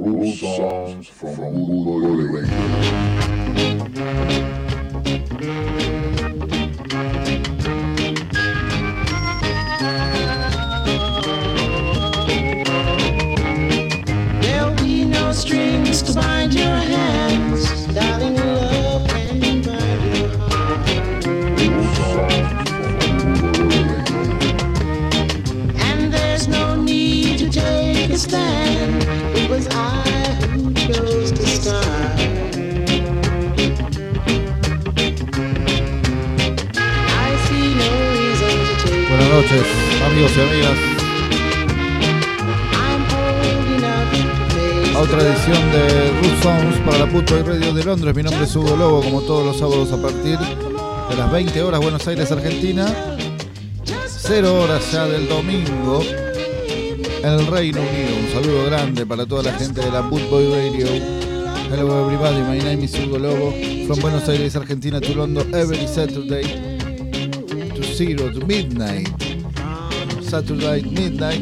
Root songs from Good Boy Radio. Amigos y amigas. A otra edición de Root Songs para la Putboy Radio de Londres. Mi nombre es Hugo Lobo, como todos los sábados a partir de las 20 horas, Buenos Aires, Argentina. Cero horas ya del domingo el Reino Unido. Un saludo grande para toda la gente de la Bootboy Radio. Hello everybody, my name is Hugo Lobo. From Buenos Aires, Argentina to London every Saturday to zero to midnight. Saturday midnight.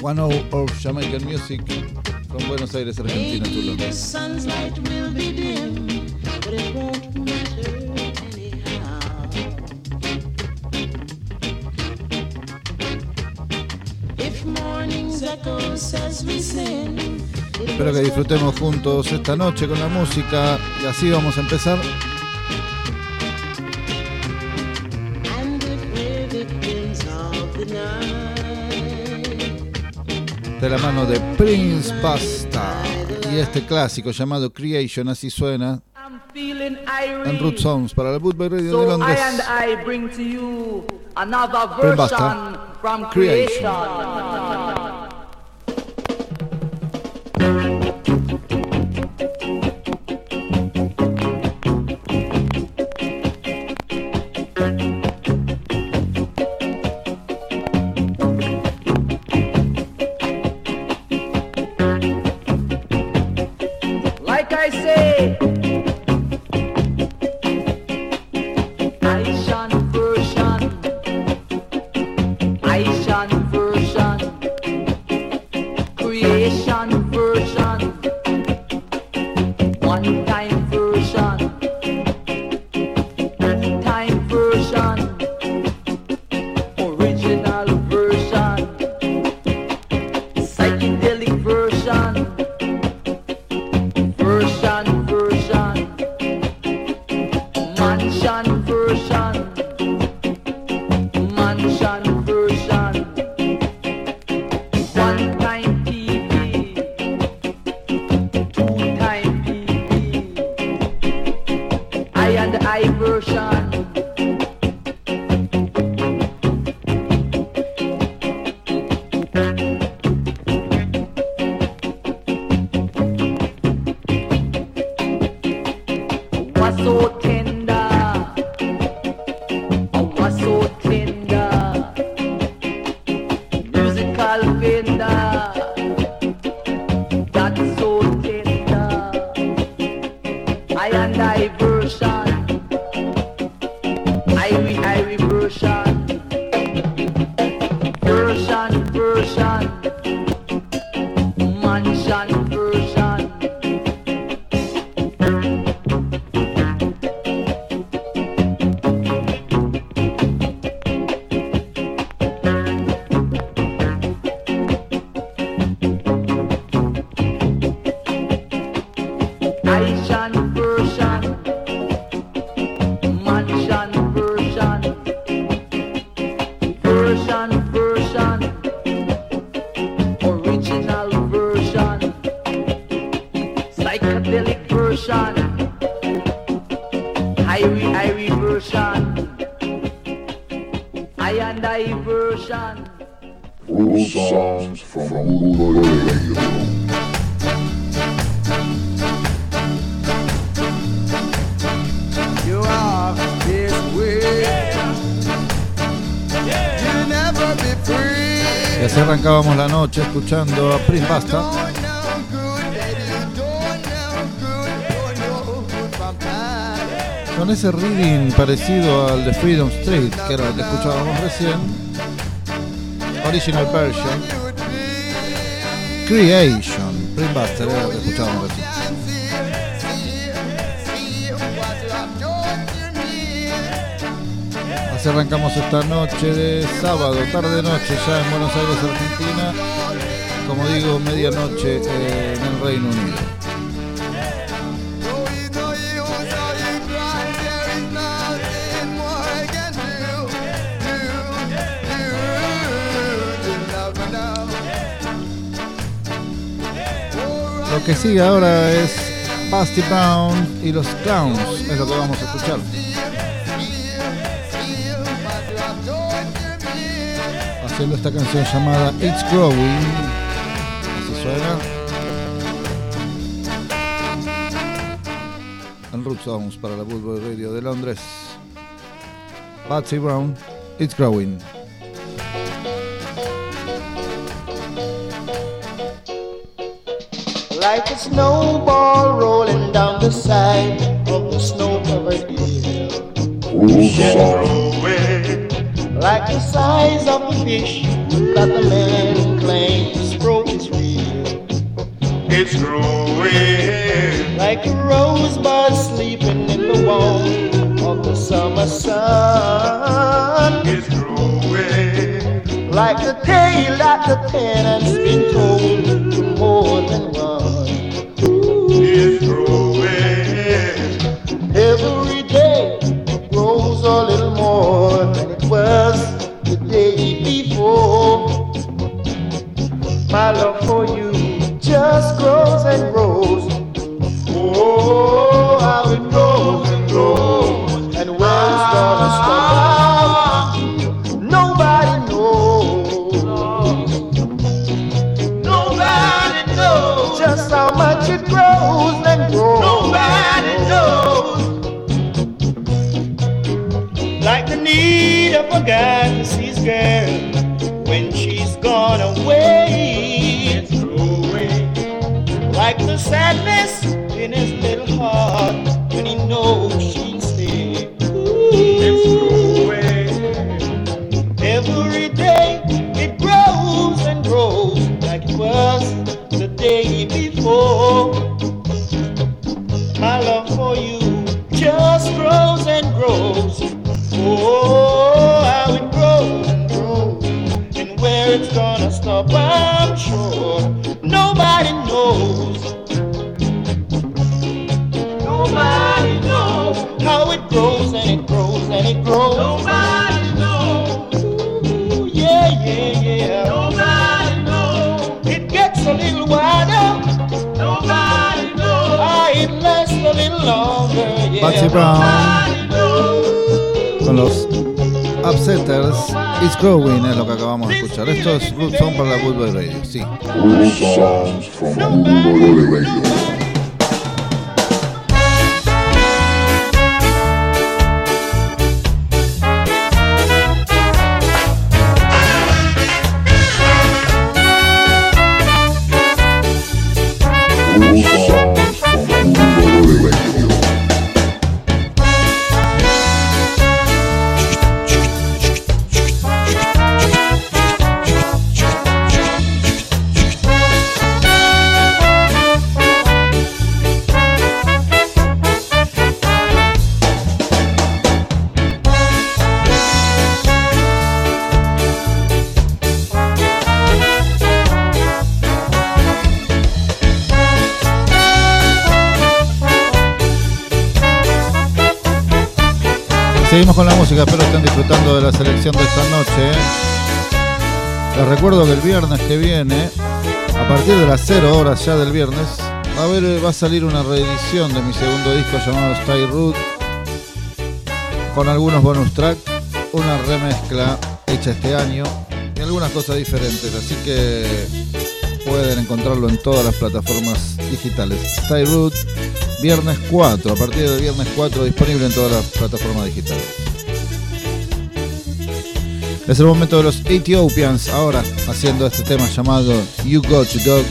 One hour of Jamaican music from Buenos Aires, Argentina to London. Espero que disfrutemos juntos esta noche con la música y así vamos a empezar. De la mano de Prince Basta y este clásico llamado Creation, así suena en Root. Songs para la Bootboy Radio de I Londres. and I bring to you another Bring version Basta. from Creation. creation. Noche escuchando a Prince Basta. Con ese reading parecido al de Freedom Street, que era el que escuchábamos recién. Original version. Creation. Prim Buster era lo que escuchábamos recién. Así arrancamos esta noche de sábado, tarde noche ya en Buenos Aires, Argentina. Como digo, medianoche eh, en el Reino Unido. Lo que sigue ahora es Busty Brown y los Clowns, es lo que vamos a escuchar. Haciendo esta canción llamada It's Growing. Así suena. En Root Songs para la Football Radio de Londres. Patsy Brown, It's Growing. Like a snowball rolling down the side of the snow-covered hill. Like the size of a fish that the man It's growing. Like a rosebud sleeping in the warmth of the summer sun. It's growing. Like the tale that the tenant's been told I'm sure nobody knows. Nobody knows how it grows and it grows and it grows. Nobody knows. Ooh, yeah, yeah, yeah. Nobody knows. It gets a little wider. Nobody knows. Ah, it lasts a little longer. Yeah. Brown. Nobody knows. con los Upsetters. It's Growing es lo que acabamos de escuchar. Esto es Root Song para la Football Radio, sí. La música, espero estén disfrutando de la selección de esta noche. Les recuerdo que el viernes que viene, a partir de las 0 horas ya del viernes, va a, haber, va a salir una reedición de mi segundo disco llamado Style Root, con algunos bonus tracks, una remezcla hecha este año y algunas cosas diferentes, así que pueden encontrarlo en todas las plataformas digitales. Style Root, viernes 4, a partir del viernes 4 disponible en todas las plataformas digitales. Es el momento de los Ethiopians ahora haciendo este tema llamado You Got to Dog.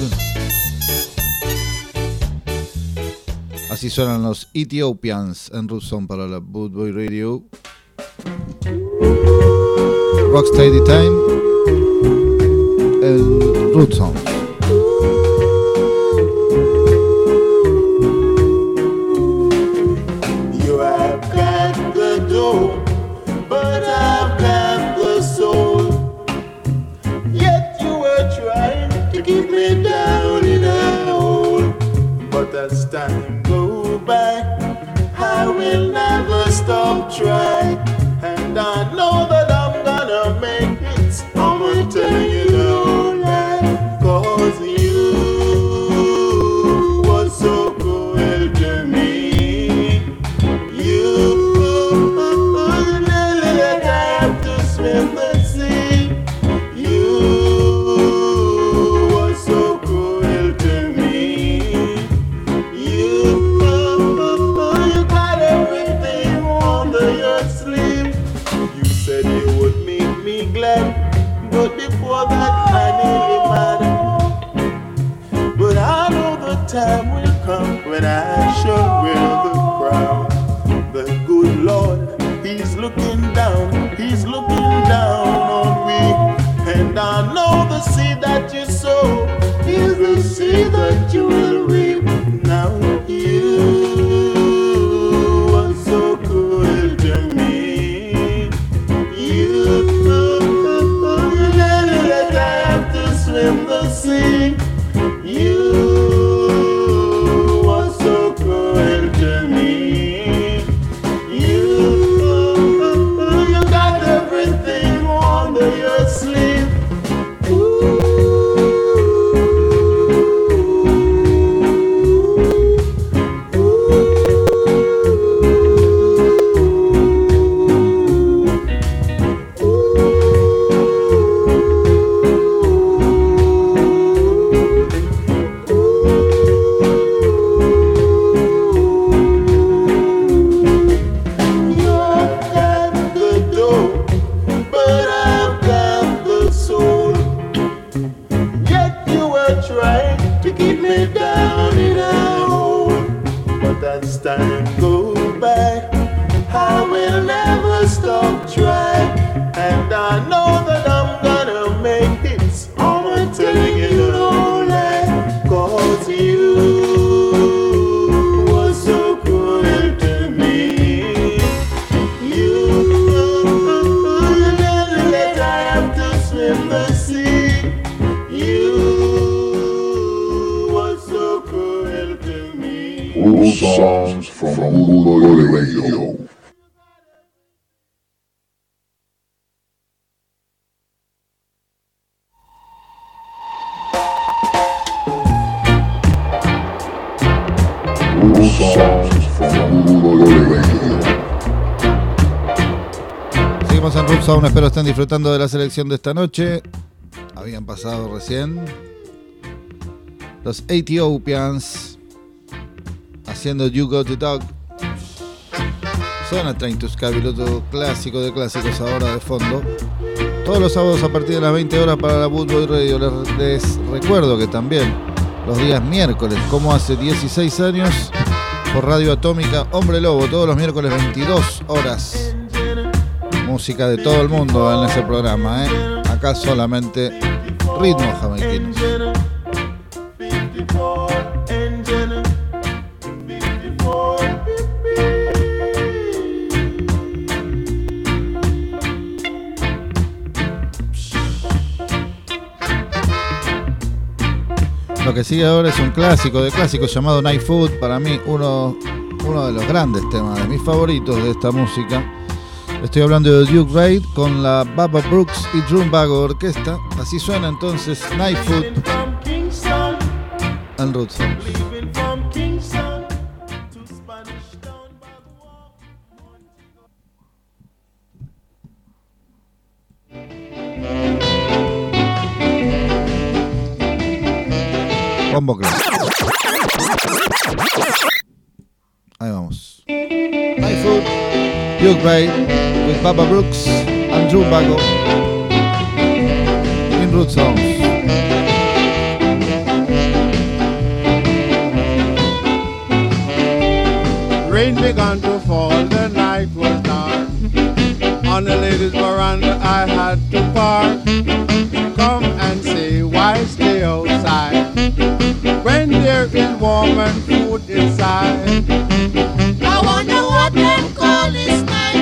Así suenan los Ethiopians en Root para la Boot Boy Radio. Rocksteady Time en Root time go by, I will never stop trying. And I know de la selección de esta noche. Habían pasado recién los Ethiopians haciendo You Got the Dog. Suena Train to otro clásico de clásicos ahora de fondo. Todos los sábados a partir de las 20 horas para la Bootboy Radio. Les, les recuerdo que también los días miércoles, como hace 16 años, por Radio Atómica Hombre Lobo, todos los miércoles 22 horas. Música de todo el mundo en ese programa, ¿eh? Acá solamente ritmos jamaiquinos. 54 engine, 54 Lo que sigue ahora es un clásico de clásicos llamado Night Food. Para mí, uno, uno de los grandes temas, de mis favoritos de esta música. Estoy hablando de Duke Reid con la Baba Brooks y Drum Bago Orquesta. Así suena entonces Night Food from Kingston, en Roots. Combo. Ahí vamos. Night Food, Duke Reid Baba Brooks and Drum Bago in Root Sounds. Rain began to fall, the night was dark. On the ladies' veranda, I had to park. Come and say, why stay outside? When there is warm and food inside. I wonder what them call this night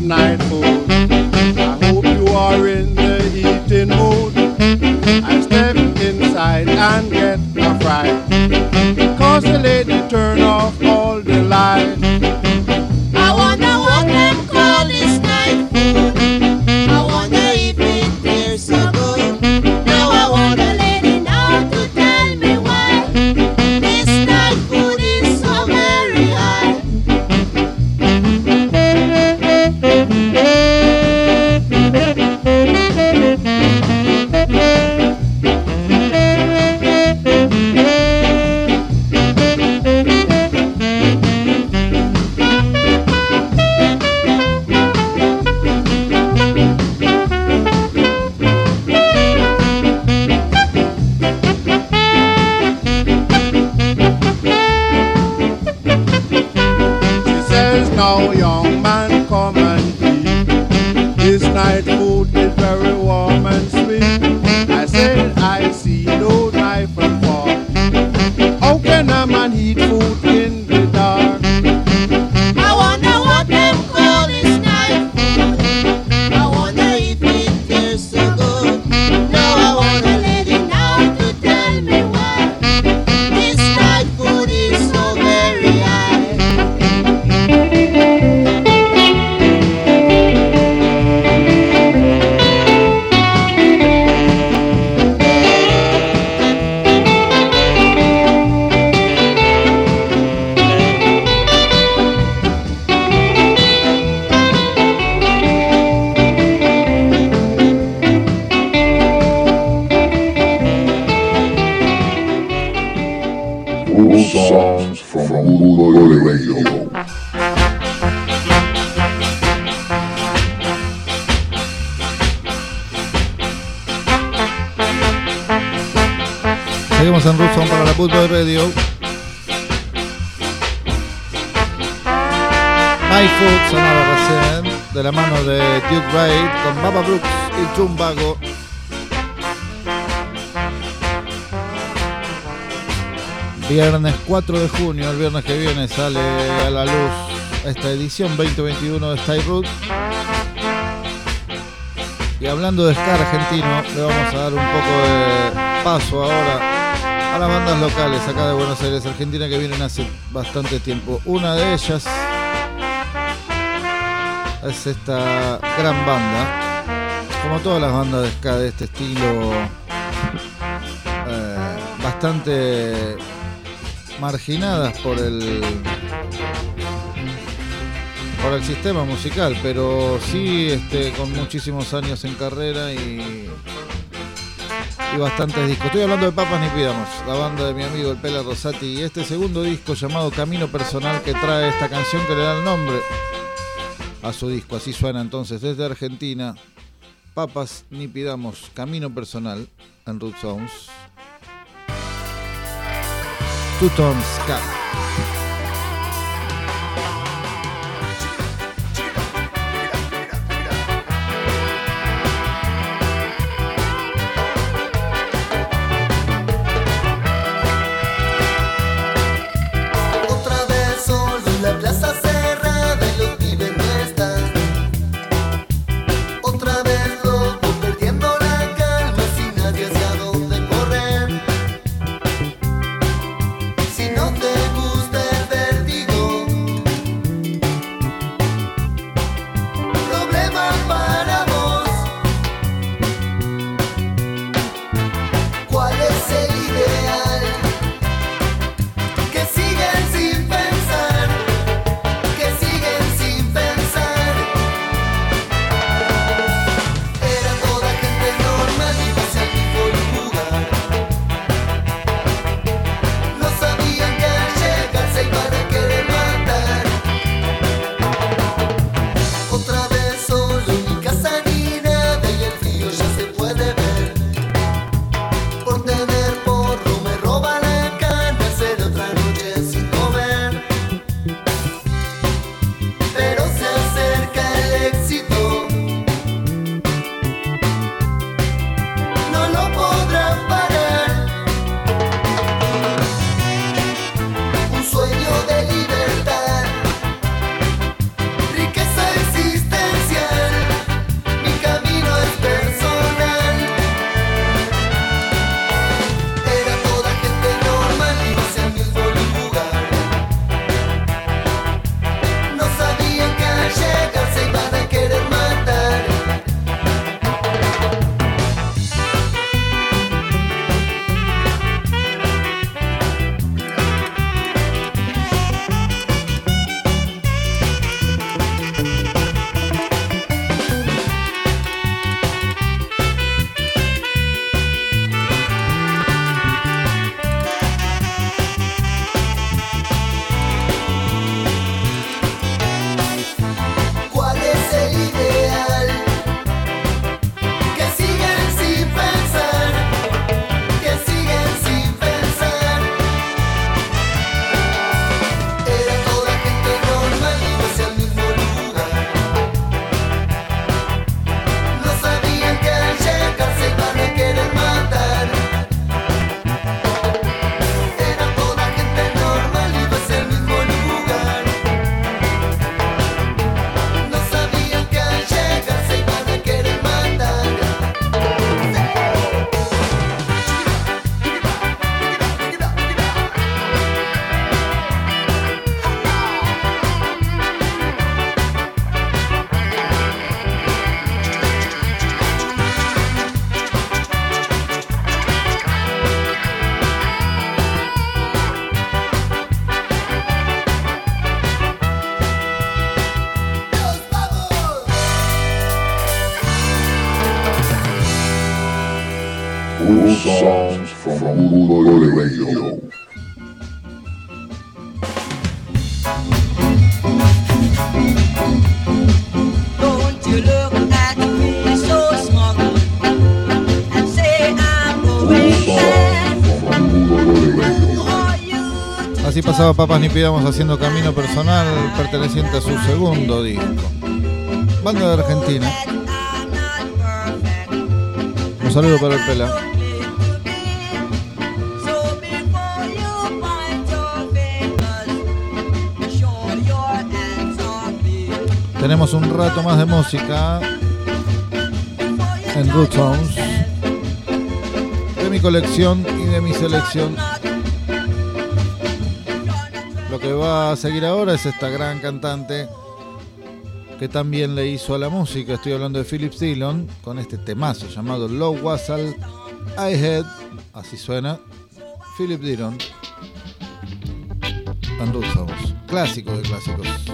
night food. I hope you are in the eating mood. I step inside and get a fright. Cause the lady turn off all the lights. Seguimos en Song para la Bootboy Radio. My Food sonaba recién de la mano de Duke Raid con Baba Brooks y Chumbago. Viernes 4 de junio, el viernes que viene, sale a la luz esta edición 2021 de Style Root. Y hablando de ska argentino, le vamos a dar un poco de paso ahora a las bandas locales acá de Buenos Aires, Argentina, que vienen hace bastante tiempo. Una de ellas es esta gran banda, como todas las bandas de ska de este estilo, eh, bastante marginadas por el por el sistema musical, pero sí este, con muchísimos años en carrera y, y bastantes discos. Estoy hablando de Papas Ni Pidamos, la banda de mi amigo el Pela Rosati y este segundo disco llamado Camino Personal que trae esta canción que le da el nombre a su disco. Así suena entonces desde Argentina. Papas Ni Pidamos, Camino Personal en Root Sounds. Two Tone Sky. pasado Papas ni pidamos haciendo camino personal perteneciente a su segundo disco. Banda de Argentina. Un saludo para el Pela. Tenemos un rato más de música en Root Sounds de mi colección y de mi selección va a seguir ahora es esta gran cantante que también le hizo a la música. Estoy hablando de Philip Dillon con este temazo llamado Low Wassail I Head. Así suena. Philip Dillon. Tan Clásico de clásicos.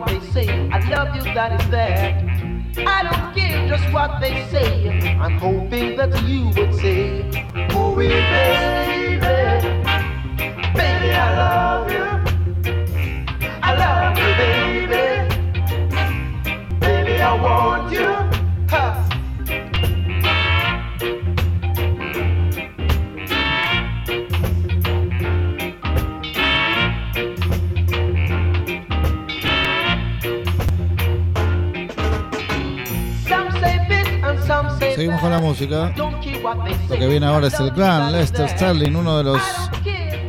what they say. I love you, that is there. I don't care just what they say. I'm hoping that you would say, Oh, baby, baby, I love. La música. Lo que viene ahora es el gran Lester Sterling, uno de los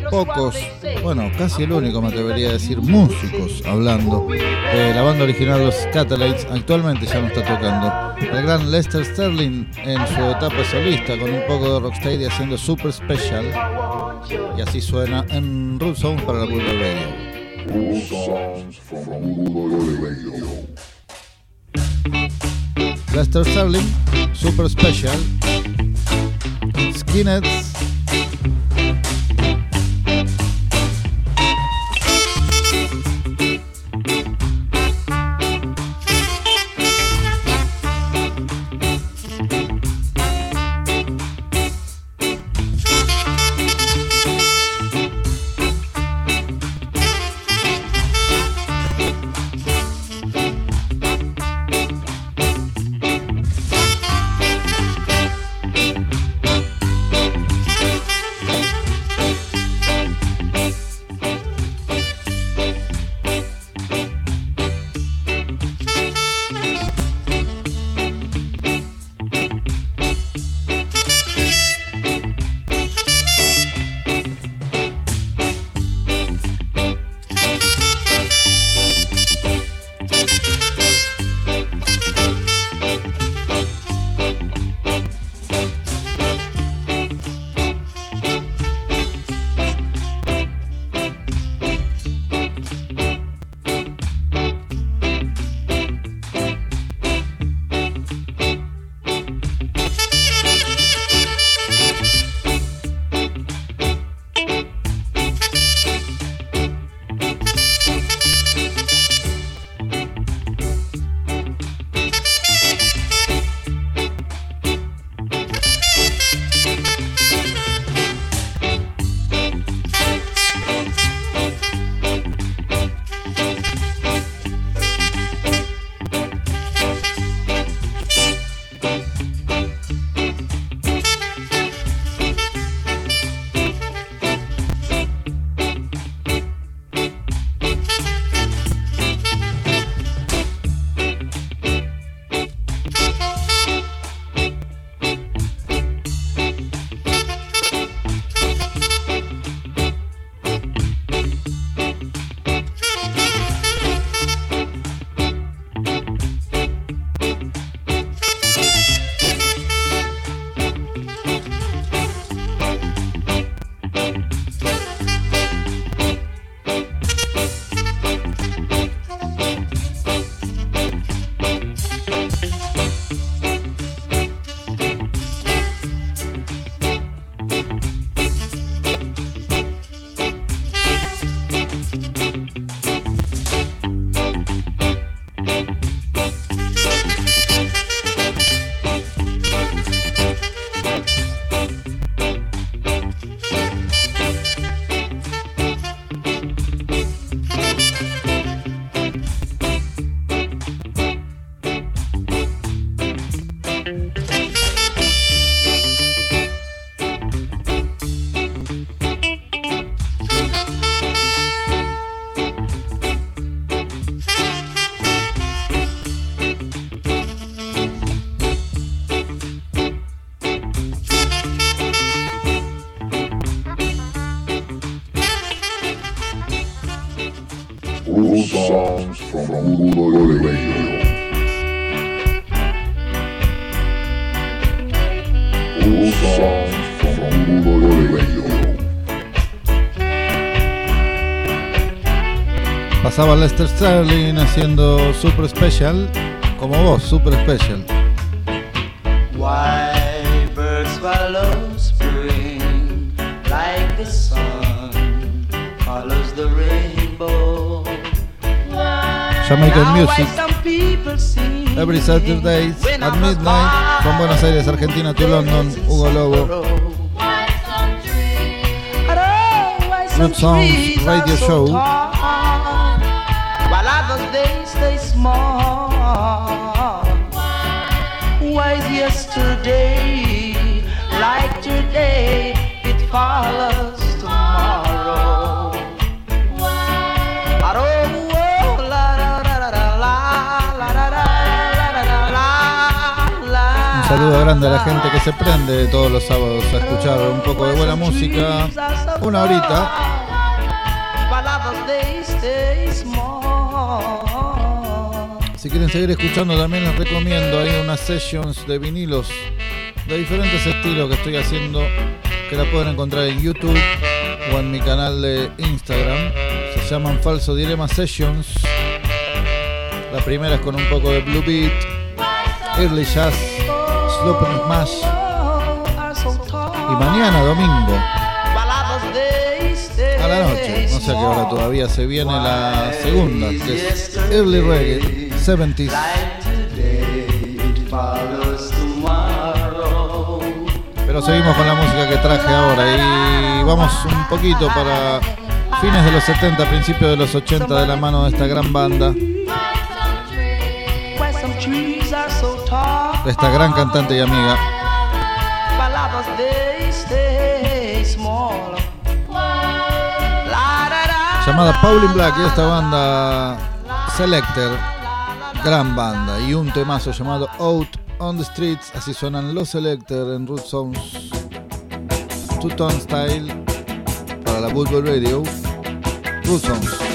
pocos, bueno, casi el único me atrevería a decir, músicos hablando de la banda original Los Catalites, actualmente ya no está tocando. El gran Lester Sterling en su etapa solista con un poco de rocksteady haciendo Super Special y así suena en Root Sound para la Boy Radio. Lester Sterling, Super Special, Skinheads. Pasaba Lester Sterling haciendo Super Special, como vos, Super Special. Why birds follow spring like the sun follows the rainbow? Jamaican music. why some people sing Every Saturday at midnight from Buenos Aires, Argentina to London, Hugo Lobo. Root Sounds Radio Show. un saludo grande a la gente que se prende todos los sábados a escuchar un poco de buena música. una horita. Quieren seguir escuchando también les recomiendo hay unas sessions de vinilos de diferentes estilos que estoy haciendo que la pueden encontrar en YouTube o en mi canal de Instagram. Se llaman Falso Dilema Sessions. La primera es con un poco de Blue Beat, Early Jazz, Slow and Smash. Y mañana, domingo, a la noche, no sé a qué hora todavía se viene la segunda, es Early Reggae 70s. Pero seguimos con la música que traje ahora y vamos un poquito para fines de los 70, principios de los 80 de la mano de esta gran banda, de esta gran cantante y amiga, da, llamada Pauline Black y esta banda Selector, gran banda y un temazo llamado Out on the Streets, así suenan los Selector en Root Sounds, Two Tone Style para la Bulbo Radio, Root Sounds.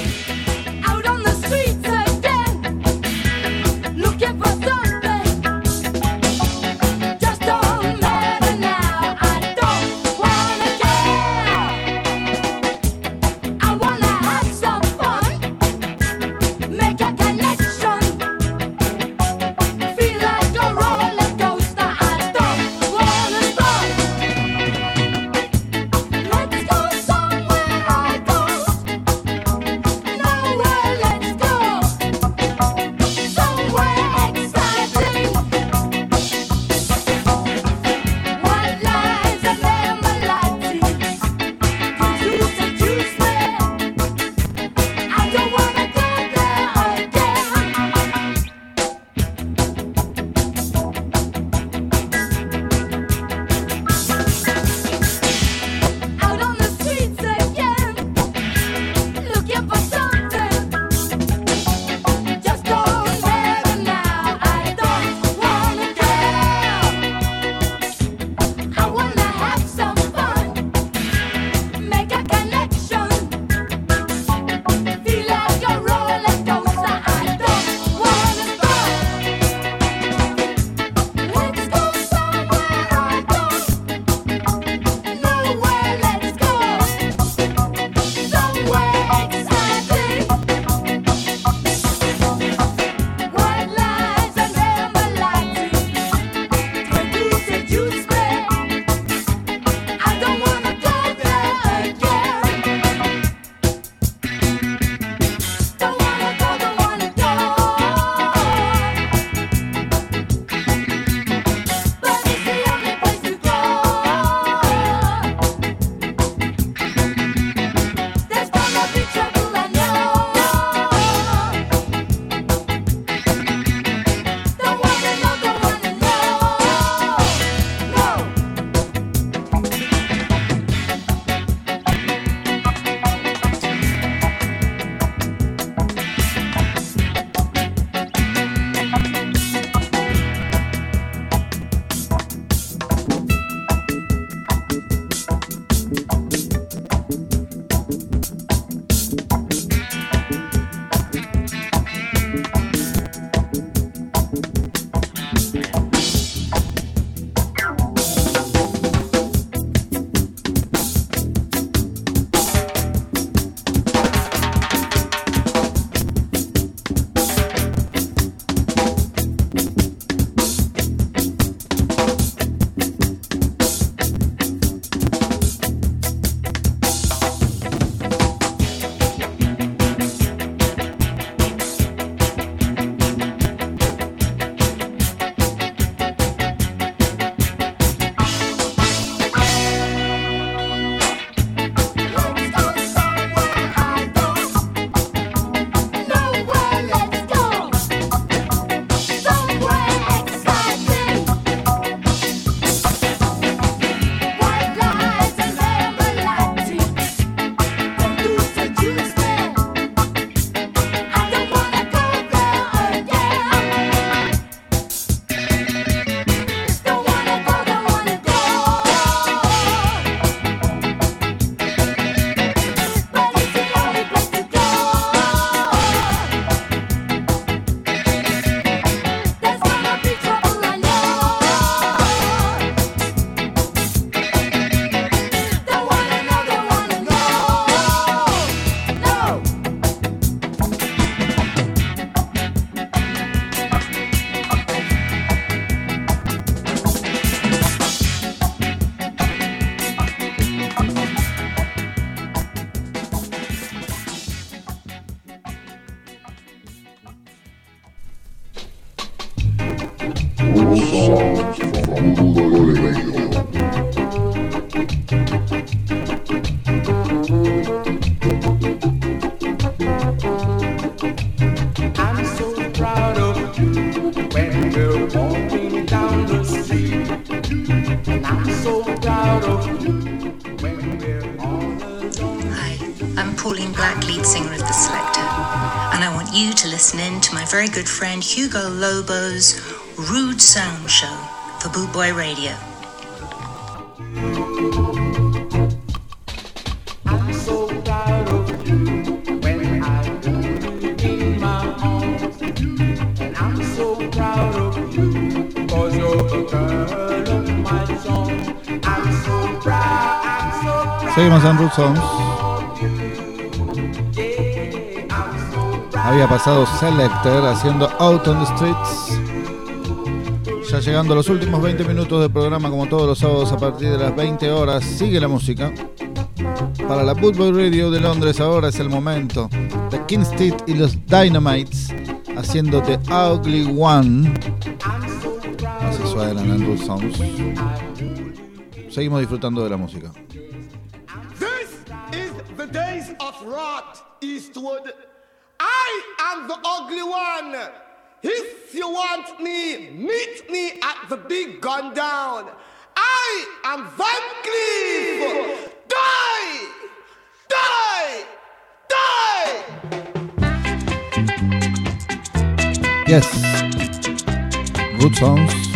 Lead singer of The Selector, and I want you to listen in to my very good friend Hugo Lobo's Rude Sound Show for Boot Boy Radio. I'm so proud of you when I hold you in my arms. And I'm so proud of you cause you're the girl of my song. I'm so proud, I'm so proud. Seguimos en Root Songs. Había pasado Selector haciendo Out on the Streets. Ya llegando a los últimos 20 minutos del programa, como todos los sábados a partir de las 20 horas, sigue la música. Para la Football Radio de Londres ahora es el momento de Kingstead y los Dynamites haciendo The Ugly One. Así en Songs. Seguimos disfrutando de la música. I am the ugly one. If you want me, meet me at the big gun down. I am Van Cleef. Die! Die! Die! Yes. Good Songs.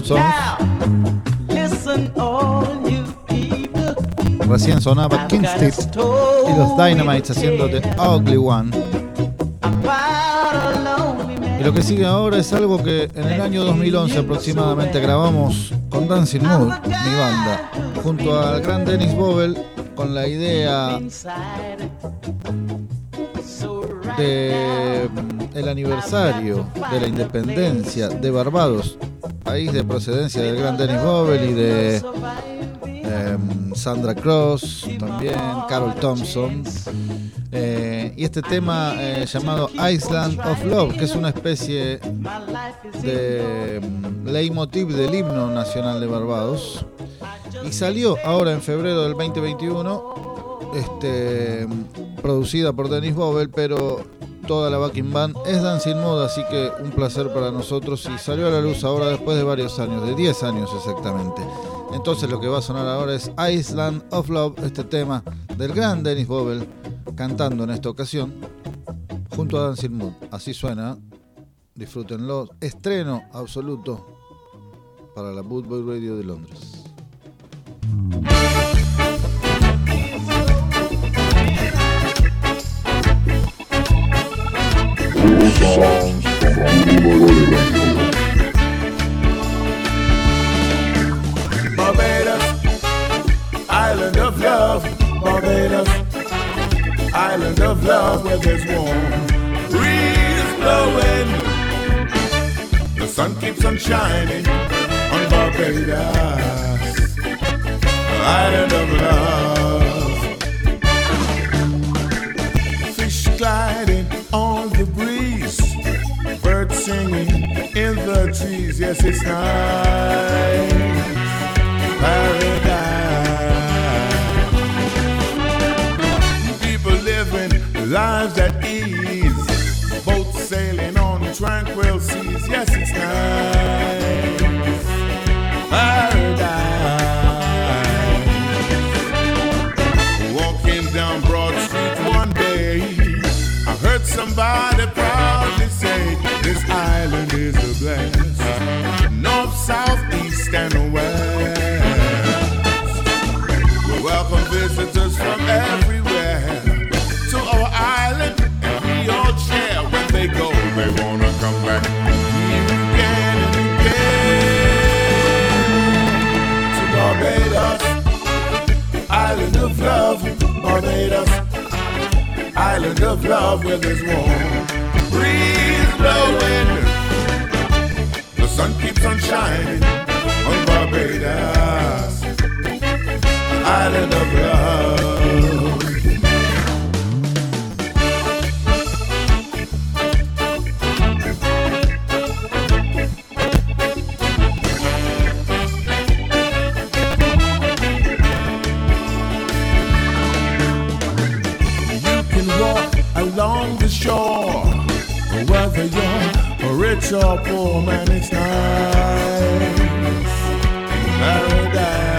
Songs. Recién sonaba Kingstead y los Dynamites haciendo The Ugly One. Y lo que sigue ahora es algo que en el año 2011 aproximadamente grabamos con Dancing Mood, mi banda, junto al gran Dennis Bobel, con la idea de mm, el aniversario de la independencia de Barbados, país de procedencia del gran Dennis Bobel y de eh, Sandra Cross, también Carol Thompson. Eh, y este tema eh, llamado Island of Love, que es una especie de mm, leitmotiv del himno nacional de Barbados. Y salió ahora en febrero del 2021, este, producida por Dennis Bobel, pero toda la backing band es Dancing Mode, así que un placer para nosotros y salió a la luz ahora después de varios años, de 10 años exactamente. Entonces lo que va a sonar ahora es Island of Love, este tema del gran Dennis Bobel, cantando en esta ocasión junto a Dancing Mood. Así suena, disfrútenlo. Estreno absoluto para la Bootboy Radio de Londres. Barbados, island of love, Barbados, island of love where there's warm breeze blowing. The sun keeps on shining on Barbados, island of love. Yes, it's nice paradise. People living lives at ease, boats sailing on tranquil seas. Yes, it's nice paradise. Walking down Broad Street one day, I heard somebody proudly say, "This island is a blast." Of love, Barbados, island of love where there's warm breeze blowing. The sun keeps on shining on Barbados, island of love. Or poor, man, it's nice. Paradise.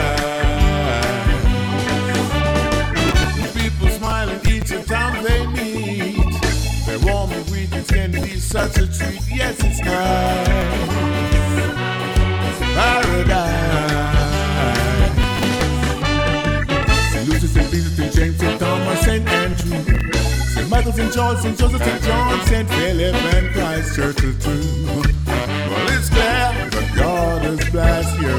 People smiling each time they meet. Their warm greetings can be such a treat. Yes, it's nice. Paradise. Lucia, St. Peter, St. James, St. Thomas, St. Andrew. St. Michael, St. George, St. Joseph, St. John, St. Philip, and Christ Church too. It's clear that God has blessed you.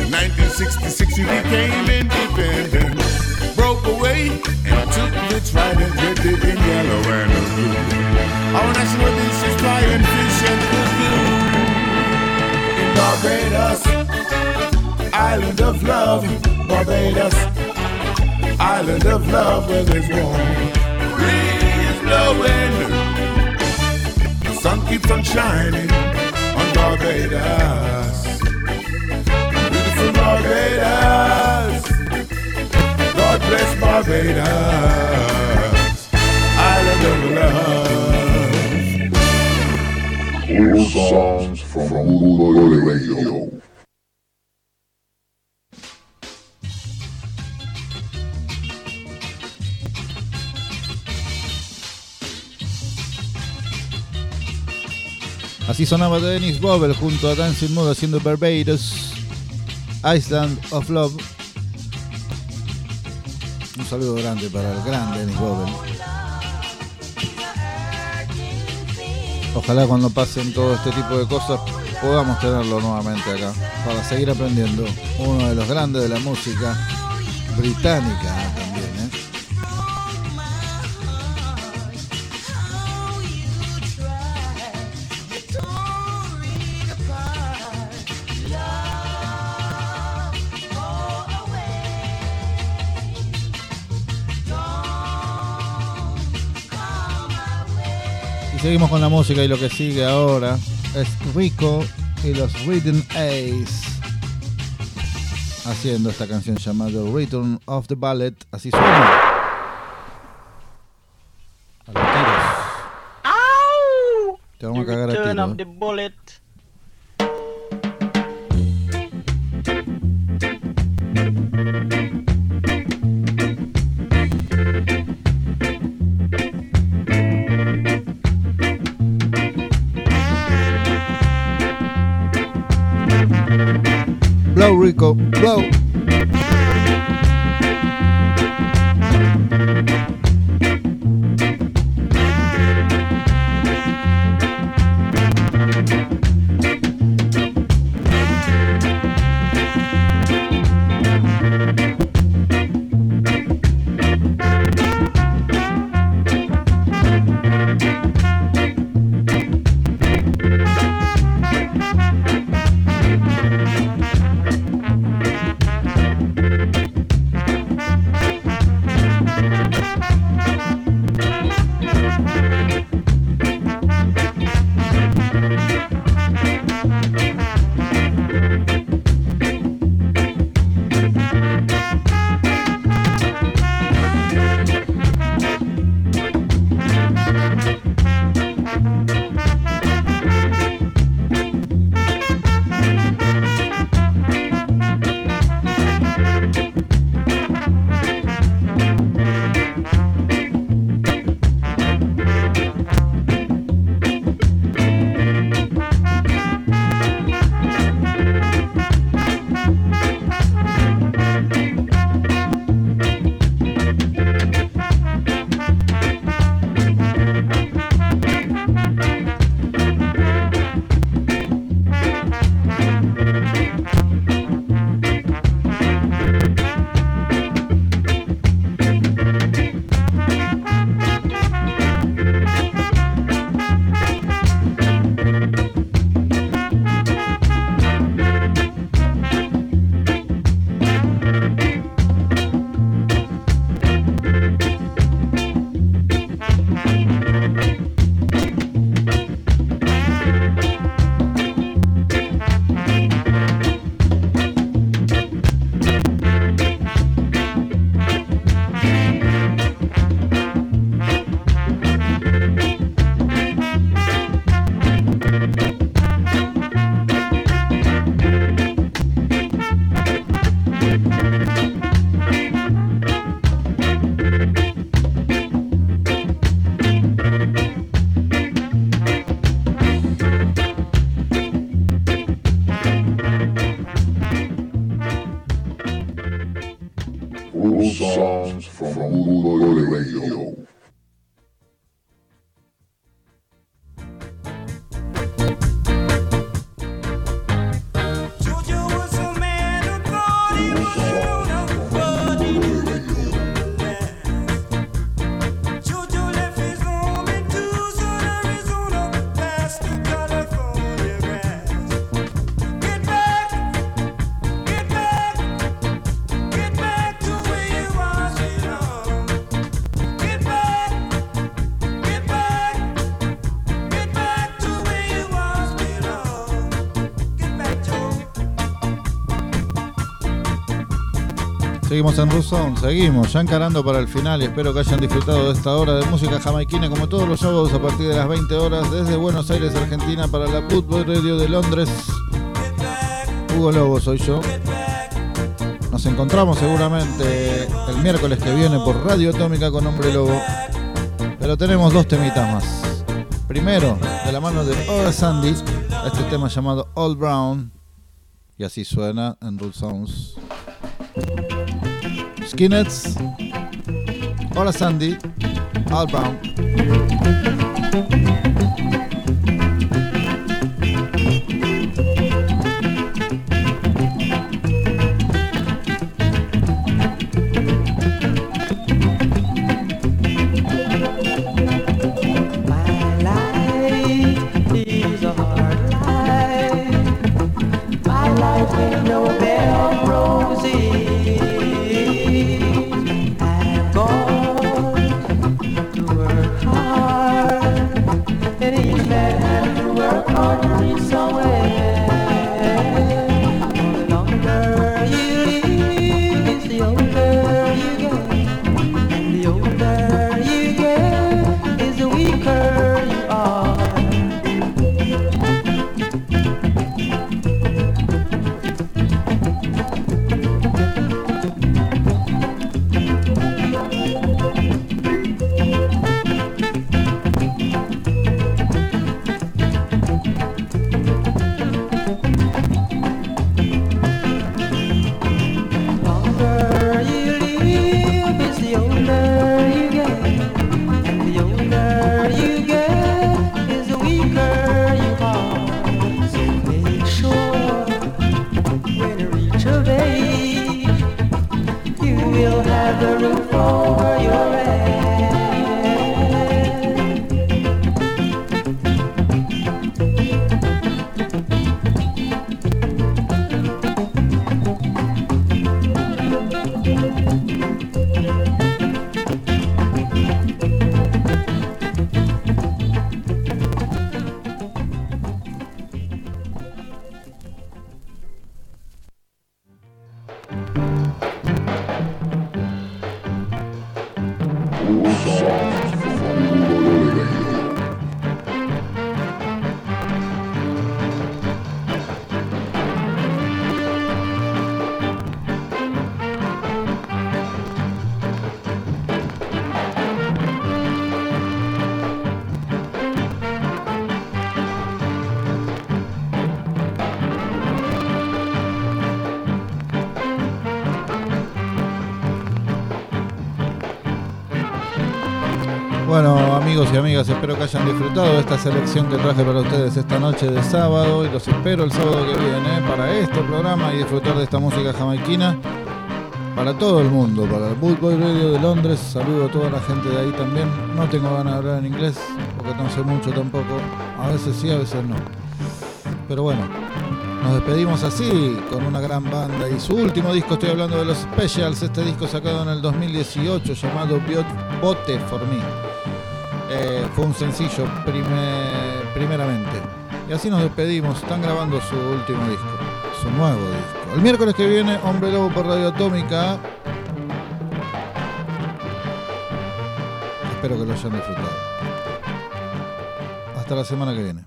In 1966, you became independent. Broke away and took the trident, big, and yellow, and blue. Our national dish is fish and cuckoo. In Barbados, island of love, Barbados, island of love where there's warm breeze blowing. Sun keeps on shining on Barbados, beautiful Barbados. God bless Barbados, island of love. All songs from Bootboy Radio. Así sonaba Dennis Bobel junto a Dancing Mood haciendo Barbados, Island of Love. Un saludo grande para el gran Dennis Bobel. Ojalá cuando pasen todo este tipo de cosas podamos tenerlo nuevamente acá para seguir aprendiendo. Uno de los grandes de la música británica seguimos con la música y lo que sigue ahora es Rico y los Rhythm Ace haciendo esta canción llamada Return of the Ballet. Así suena. A los tiros. Te vamos a cagar a Seguimos en Ruson, seguimos, ya encarando para el final y espero que hayan disfrutado de esta hora de música jamaiquina como todos los sábados a partir de las 20 horas desde Buenos Aires, Argentina para la Football Radio de Londres. Hugo Lobo soy yo. Nos encontramos seguramente el miércoles que viene por Radio Atómica con Hombre Lobo. Pero tenemos dos temitas más. Primero, de la mano de Ora Sandy, este tema llamado All Brown. Y así suena en Rule Sounds. Skinheads. Hola Sandy. All Brown. Amigas, espero que hayan disfrutado de esta selección que traje para ustedes esta noche de sábado y los espero el sábado que viene para este programa y disfrutar de esta música jamaiquina para todo el mundo, para el Bootboy Radio de Londres. Saludo a toda la gente de ahí también. No tengo ganas de hablar en inglés porque no sé mucho tampoco. A veces sí, a veces no. Pero bueno, nos despedimos así con una gran banda y su último disco, estoy hablando de los Specials, este disco sacado en el 2018 llamado Bote for Me. Eh, fue un sencillo prime- primeramente. Y así nos despedimos, están grabando su último disco, su nuevo disco. El miércoles que viene, Hombre Lobo por Radio Atómica. Espero que lo hayan disfrutado. Hasta la semana que viene.